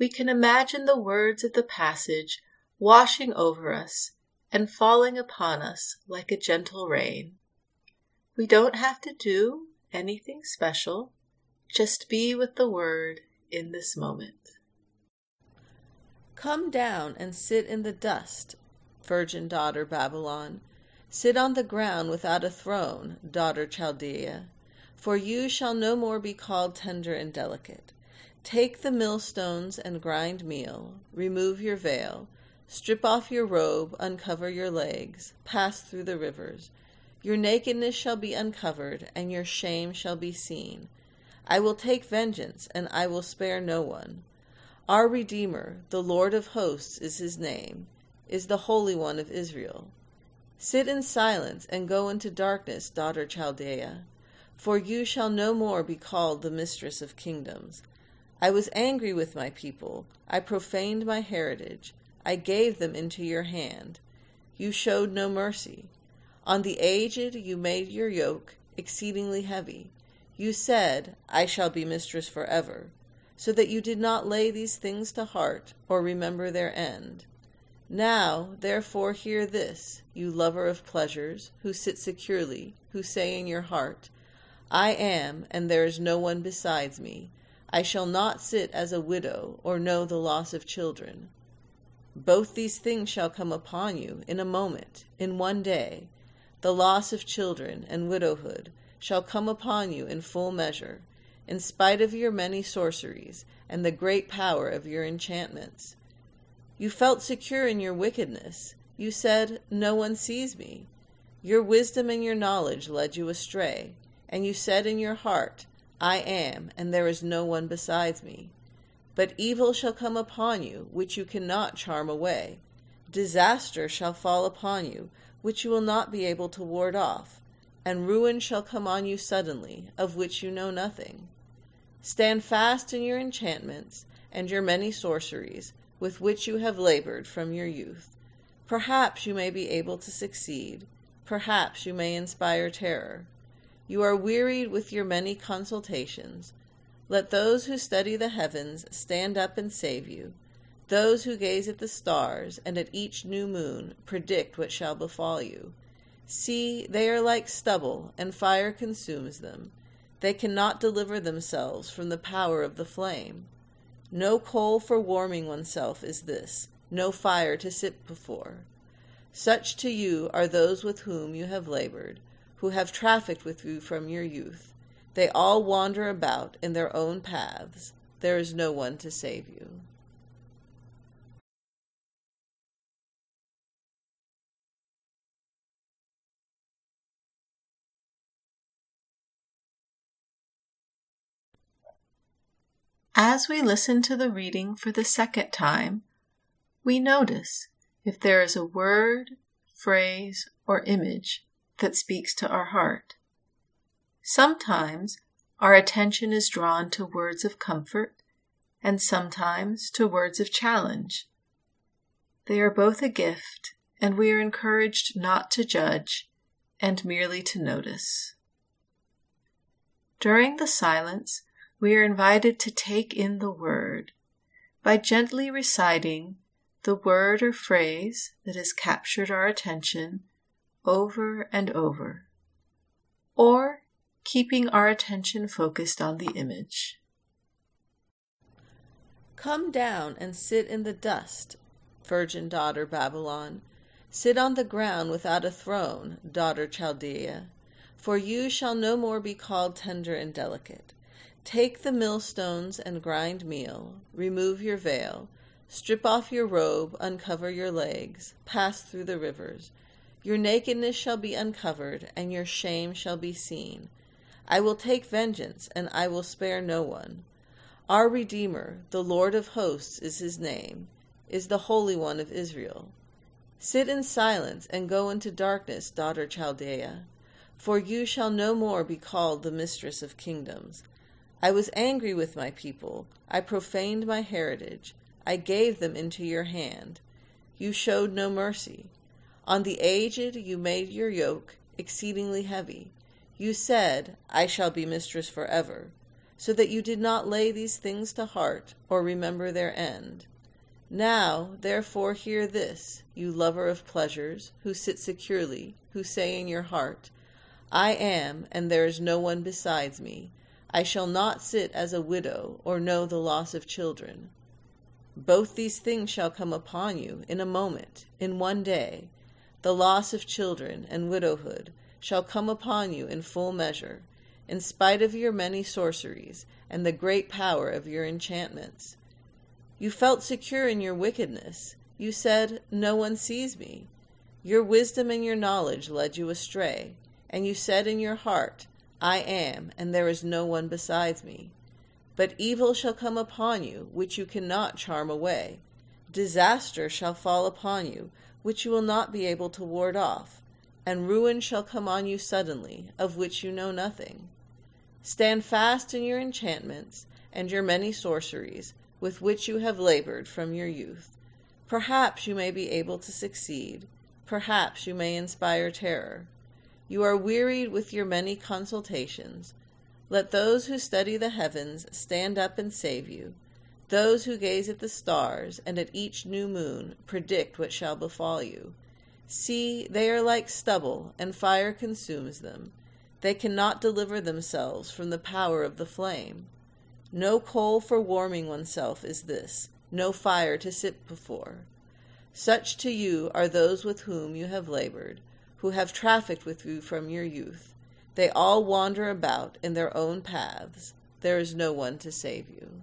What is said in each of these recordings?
we can imagine the words of the passage washing over us and falling upon us like a gentle rain. We don't have to do anything special, just be with the word in this moment. Come down and sit in the dust, virgin daughter Babylon. Sit on the ground without a throne, daughter Chaldea, for you shall no more be called tender and delicate. Take the millstones and grind meal, remove your veil, strip off your robe, uncover your legs, pass through the rivers. Your nakedness shall be uncovered, and your shame shall be seen. I will take vengeance, and I will spare no one. Our Redeemer, the Lord of hosts is his name, is the Holy One of Israel. Sit in silence and go into darkness, daughter Chaldea, for you shall no more be called the mistress of kingdoms. I was angry with my people. I profaned my heritage. I gave them into your hand. You showed no mercy. On the aged you made your yoke exceedingly heavy. You said, I shall be mistress forever, so that you did not lay these things to heart or remember their end. Now, therefore, hear this, you lover of pleasures, who sit securely, who say in your heart, I am, and there is no one besides me. I shall not sit as a widow, or know the loss of children. Both these things shall come upon you in a moment, in one day. The loss of children and widowhood shall come upon you in full measure, in spite of your many sorceries and the great power of your enchantments. You felt secure in your wickedness. You said, No one sees me. Your wisdom and your knowledge led you astray, and you said in your heart, I am, and there is no one besides me. But evil shall come upon you, which you cannot charm away. Disaster shall fall upon you, which you will not be able to ward off, and ruin shall come on you suddenly, of which you know nothing. Stand fast in your enchantments and your many sorceries, with which you have labored from your youth. Perhaps you may be able to succeed. Perhaps you may inspire terror. You are wearied with your many consultations. Let those who study the heavens stand up and save you. Those who gaze at the stars and at each new moon predict what shall befall you. See, they are like stubble, and fire consumes them. They cannot deliver themselves from the power of the flame. No coal for warming oneself is this, no fire to sit before. Such to you are those with whom you have labored, who have trafficked with you from your youth. They all wander about in their own paths. There is no one to save you. As we listen to the reading for the second time, we notice if there is a word, phrase, or image that speaks to our heart. Sometimes our attention is drawn to words of comfort and sometimes to words of challenge. They are both a gift, and we are encouraged not to judge and merely to notice. During the silence, we are invited to take in the word by gently reciting the word or phrase that has captured our attention over and over, or keeping our attention focused on the image. Come down and sit in the dust, virgin daughter Babylon. Sit on the ground without a throne, daughter Chaldea, for you shall no more be called tender and delicate. Take the millstones and grind meal, remove your veil, strip off your robe, uncover your legs, pass through the rivers. Your nakedness shall be uncovered, and your shame shall be seen. I will take vengeance, and I will spare no one. Our Redeemer, the Lord of hosts is his name, is the Holy One of Israel. Sit in silence and go into darkness, daughter Chaldea, for you shall no more be called the mistress of kingdoms. I was angry with my people. I profaned my heritage. I gave them into your hand. You showed no mercy. On the aged you made your yoke exceedingly heavy. You said, I shall be mistress forever, so that you did not lay these things to heart or remember their end. Now, therefore, hear this, you lover of pleasures, who sit securely, who say in your heart, I am, and there is no one besides me. I shall not sit as a widow, or know the loss of children. Both these things shall come upon you in a moment, in one day. The loss of children and widowhood shall come upon you in full measure, in spite of your many sorceries and the great power of your enchantments. You felt secure in your wickedness. You said, No one sees me. Your wisdom and your knowledge led you astray, and you said in your heart, I am, and there is no one besides me. But evil shall come upon you, which you cannot charm away. Disaster shall fall upon you, which you will not be able to ward off and ruin shall come on you suddenly, of which you know nothing. Stand fast in your enchantments and your many sorceries, with which you have labored from your youth. Perhaps you may be able to succeed. Perhaps you may inspire terror. You are wearied with your many consultations. Let those who study the heavens stand up and save you. Those who gaze at the stars and at each new moon predict what shall befall you. See, they are like stubble, and fire consumes them. They cannot deliver themselves from the power of the flame. No coal for warming oneself is this, no fire to sit before. Such to you are those with whom you have labored, who have trafficked with you from your youth. They all wander about in their own paths. There is no one to save you.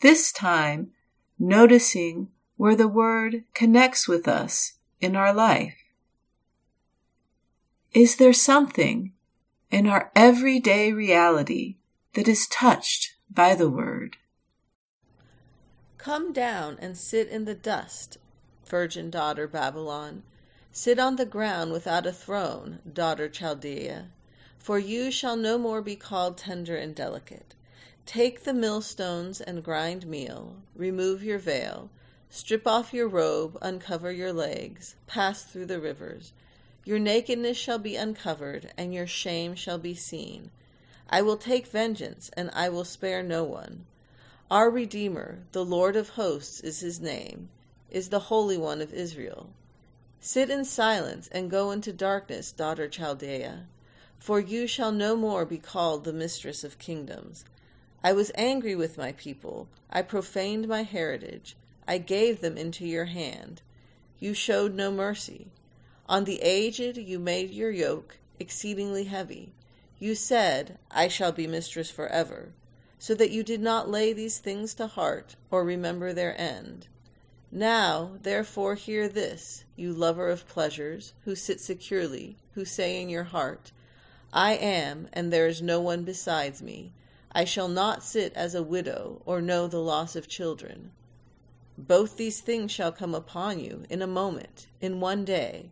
This time, noticing where the word connects with us in our life. Is there something in our everyday reality that is touched by the word? Come down and sit in the dust, virgin daughter Babylon. Sit on the ground without a throne, daughter Chaldea. For you shall no more be called tender and delicate. Take the millstones and grind meal, remove your veil, strip off your robe, uncover your legs, pass through the rivers. Your nakedness shall be uncovered, and your shame shall be seen. I will take vengeance, and I will spare no one. Our Redeemer, the Lord of hosts is his name, is the Holy One of Israel. Sit in silence and go into darkness, daughter Chaldea, for you shall no more be called the mistress of kingdoms. I was angry with my people. I profaned my heritage. I gave them into your hand. You showed no mercy. On the aged you made your yoke exceedingly heavy. You said, I shall be mistress forever so that you did not lay these things to heart or remember their end. Now, therefore, hear this, you lover of pleasures, who sit securely, who say in your heart, I am, and there is no one besides me. I shall not sit as a widow, or know the loss of children. Both these things shall come upon you in a moment, in one day.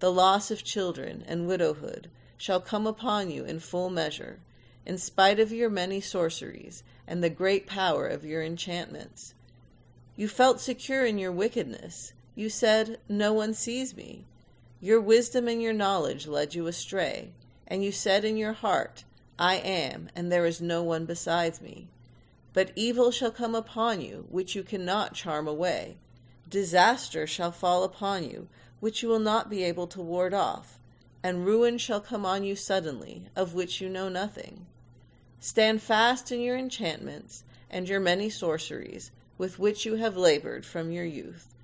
The loss of children and widowhood shall come upon you in full measure in spite of your many sorceries and the great power of your enchantments. You felt secure in your wickedness. You said, No one sees me. Your wisdom and your knowledge led you astray, and you said in your heart, I am, and there is no one besides me. But evil shall come upon you, which you cannot charm away. Disaster shall fall upon you, which you will not be able to ward off, and ruin shall come on you suddenly, of which you know nothing. Stand fast in your enchantments and your many sorceries, with which you have labored from your youth.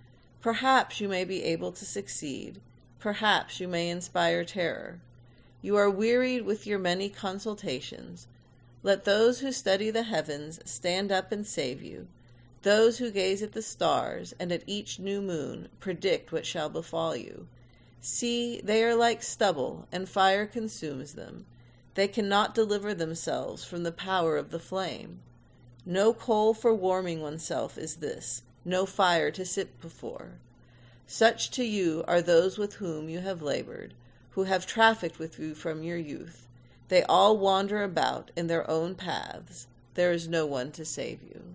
Perhaps you may be able to succeed. Perhaps you may inspire terror. You are wearied with your many consultations. Let those who study the heavens stand up and save you. Those who gaze at the stars and at each new moon predict what shall befall you. See, they are like stubble, and fire consumes them. They cannot deliver themselves from the power of the flame. No coal for warming oneself is this, no fire to sit before. Such to you are those with whom you have labored, who have trafficked with you from your youth. They all wander about in their own paths. There is no one to save you.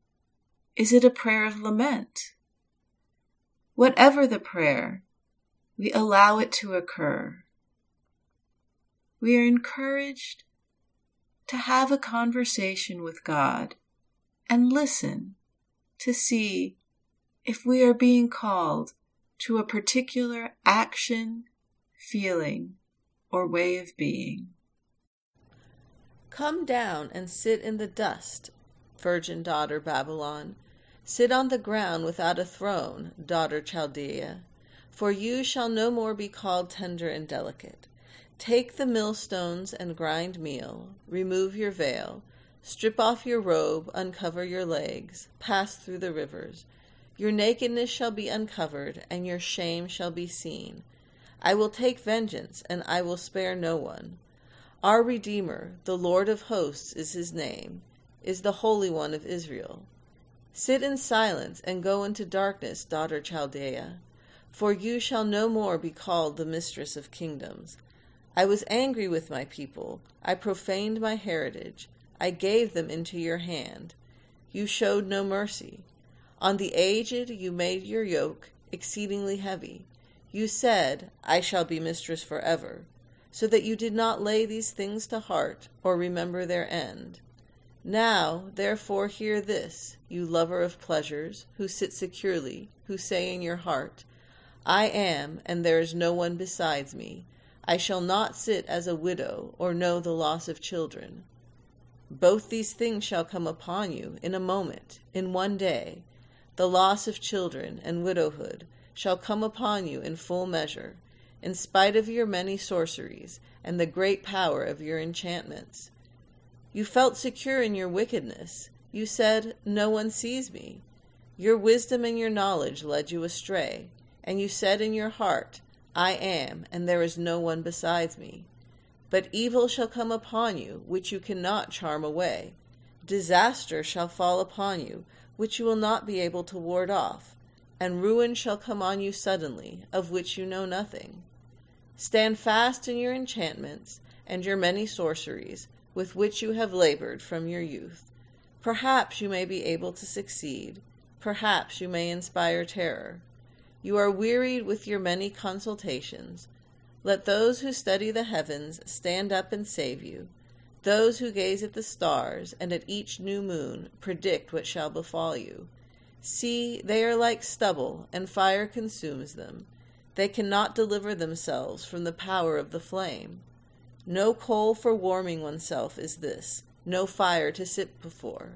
Is it a prayer of lament? Whatever the prayer, we allow it to occur. We are encouraged to have a conversation with God and listen to see if we are being called to a particular action, feeling, or way of being. Come down and sit in the dust, virgin daughter Babylon. Sit on the ground without a throne, daughter Chaldea. For you shall no more be called tender and delicate. Take the millstones and grind meal, remove your veil, strip off your robe, uncover your legs, pass through the rivers. Your nakedness shall be uncovered, and your shame shall be seen. I will take vengeance, and I will spare no one. Our Redeemer, the Lord of hosts is his name, is the Holy One of Israel. Sit in silence and go into darkness, daughter Chaldea, for you shall no more be called the mistress of kingdoms. I was angry with my people. I profaned my heritage. I gave them into your hand. You showed no mercy. On the aged you made your yoke exceedingly heavy. You said, I shall be mistress forever, so that you did not lay these things to heart or remember their end. Now, therefore, hear this, you lover of pleasures, who sit securely, who say in your heart, I am, and there is no one besides me. I shall not sit as a widow, or know the loss of children. Both these things shall come upon you in a moment, in one day the loss of children and widowhood shall come upon you in full measure, in spite of your many sorceries and the great power of your enchantments. You felt secure in your wickedness. You said, No one sees me. Your wisdom and your knowledge led you astray, and you said in your heart, I am, and there is no one besides me. But evil shall come upon you, which you cannot charm away. Disaster shall fall upon you, which you will not be able to ward off, and ruin shall come on you suddenly, of which you know nothing. Stand fast in your enchantments and your many sorceries, with which you have labored from your youth. Perhaps you may be able to succeed, perhaps you may inspire terror. You are wearied with your many consultations. Let those who study the heavens stand up and save you. Those who gaze at the stars and at each new moon predict what shall befall you. See, they are like stubble, and fire consumes them. They cannot deliver themselves from the power of the flame. No coal for warming oneself is this, no fire to sit before.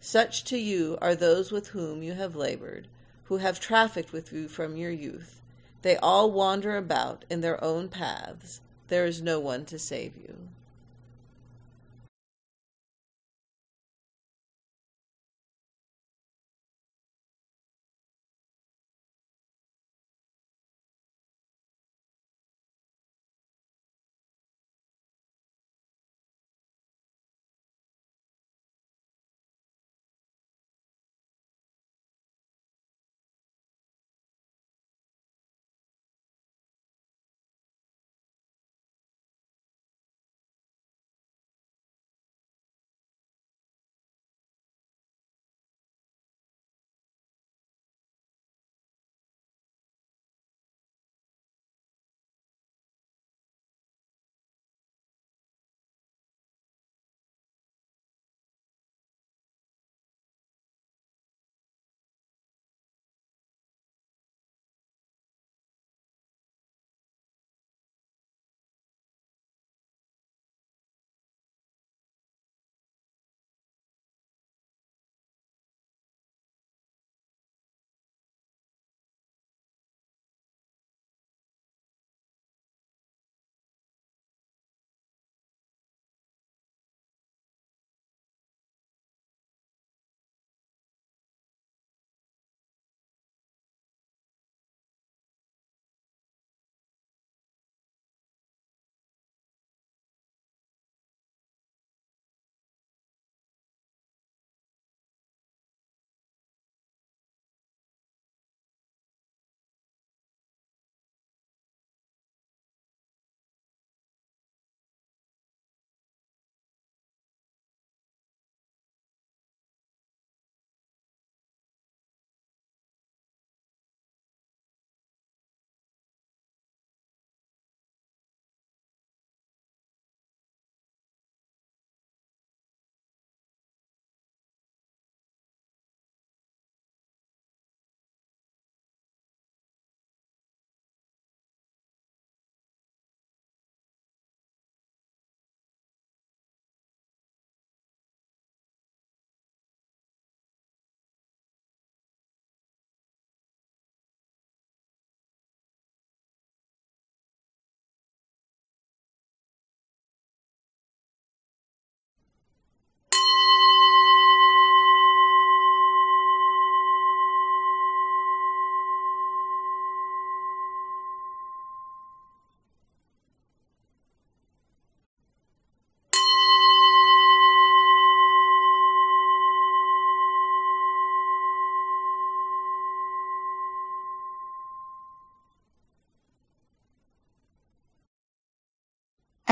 Such to you are those with whom you have labored, who have trafficked with you from your youth. They all wander about in their own paths. There is no one to save you.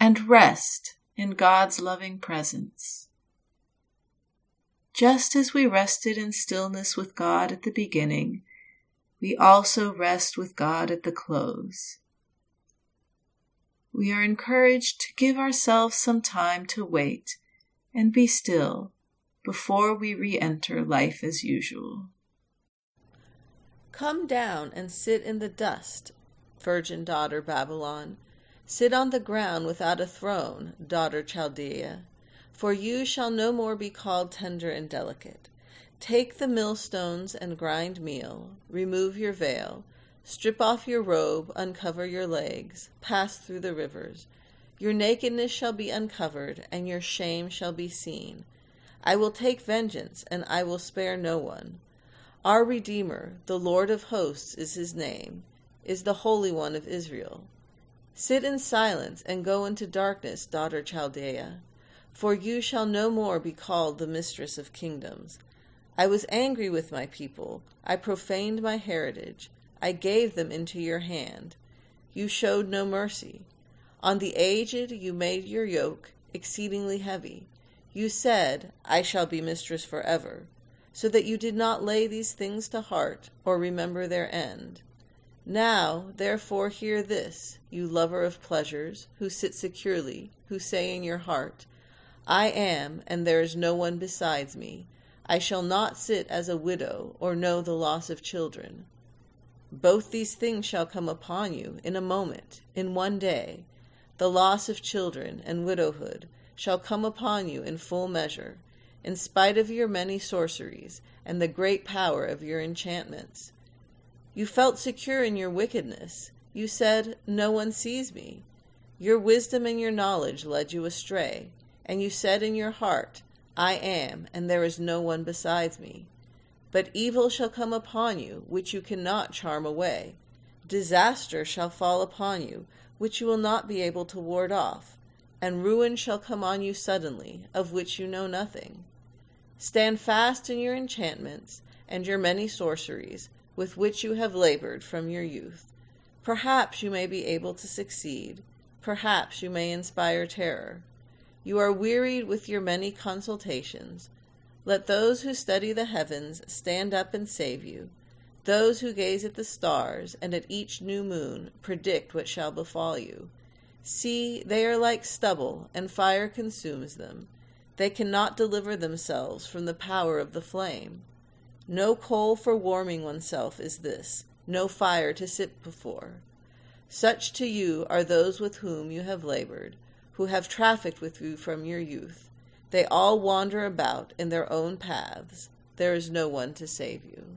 and rest in God's loving presence. Just as we rested in stillness with God at the beginning, we also rest with God at the close. We are encouraged to give ourselves some time to wait and be still before we re enter life as usual. Come down and sit in the dust, virgin daughter Babylon. Sit on the ground without a throne, daughter Chaldea, for you shall no more be called tender and delicate. Take the millstones and grind meal, remove your veil, strip off your robe, uncover your legs, pass through the rivers. Your nakedness shall be uncovered, and your shame shall be seen. I will take vengeance, and I will spare no one. Our Redeemer, the Lord of hosts is his name, is the Holy One of Israel. Sit in silence and go into darkness, daughter Chaldea, for you shall no more be called the mistress of kingdoms. I was angry with my people, I profaned my heritage, I gave them into your hand. You showed no mercy. On the aged you made your yoke exceedingly heavy. You said, I shall be mistress forever, so that you did not lay these things to heart or remember their end. Now, therefore, hear this, you lover of pleasures, who sit securely, who say in your heart, I am, and there is no one besides me. I shall not sit as a widow, or know the loss of children. Both these things shall come upon you in a moment, in one day. The loss of children and widowhood shall come upon you in full measure, in spite of your many sorceries and the great power of your enchantments. You felt secure in your wickedness. You said, No one sees me. Your wisdom and your knowledge led you astray, and you said in your heart, I am, and there is no one besides me. But evil shall come upon you, which you cannot charm away. Disaster shall fall upon you, which you will not be able to ward off and ruin shall come on you suddenly, of which you know nothing. Stand fast in your enchantments and your many sorceries, with which you have labored from your youth. Perhaps you may be able to succeed. Perhaps you may inspire terror. You are wearied with your many consultations. Let those who study the heavens stand up and save you. Those who gaze at the stars and at each new moon predict what shall befall you. See, they are like stubble, and fire consumes them. They cannot deliver themselves from the power of the flame. No coal for warming oneself is this, no fire to sit before. Such to you are those with whom you have labored, who have trafficked with you from your youth. They all wander about in their own paths. There is no one to save you.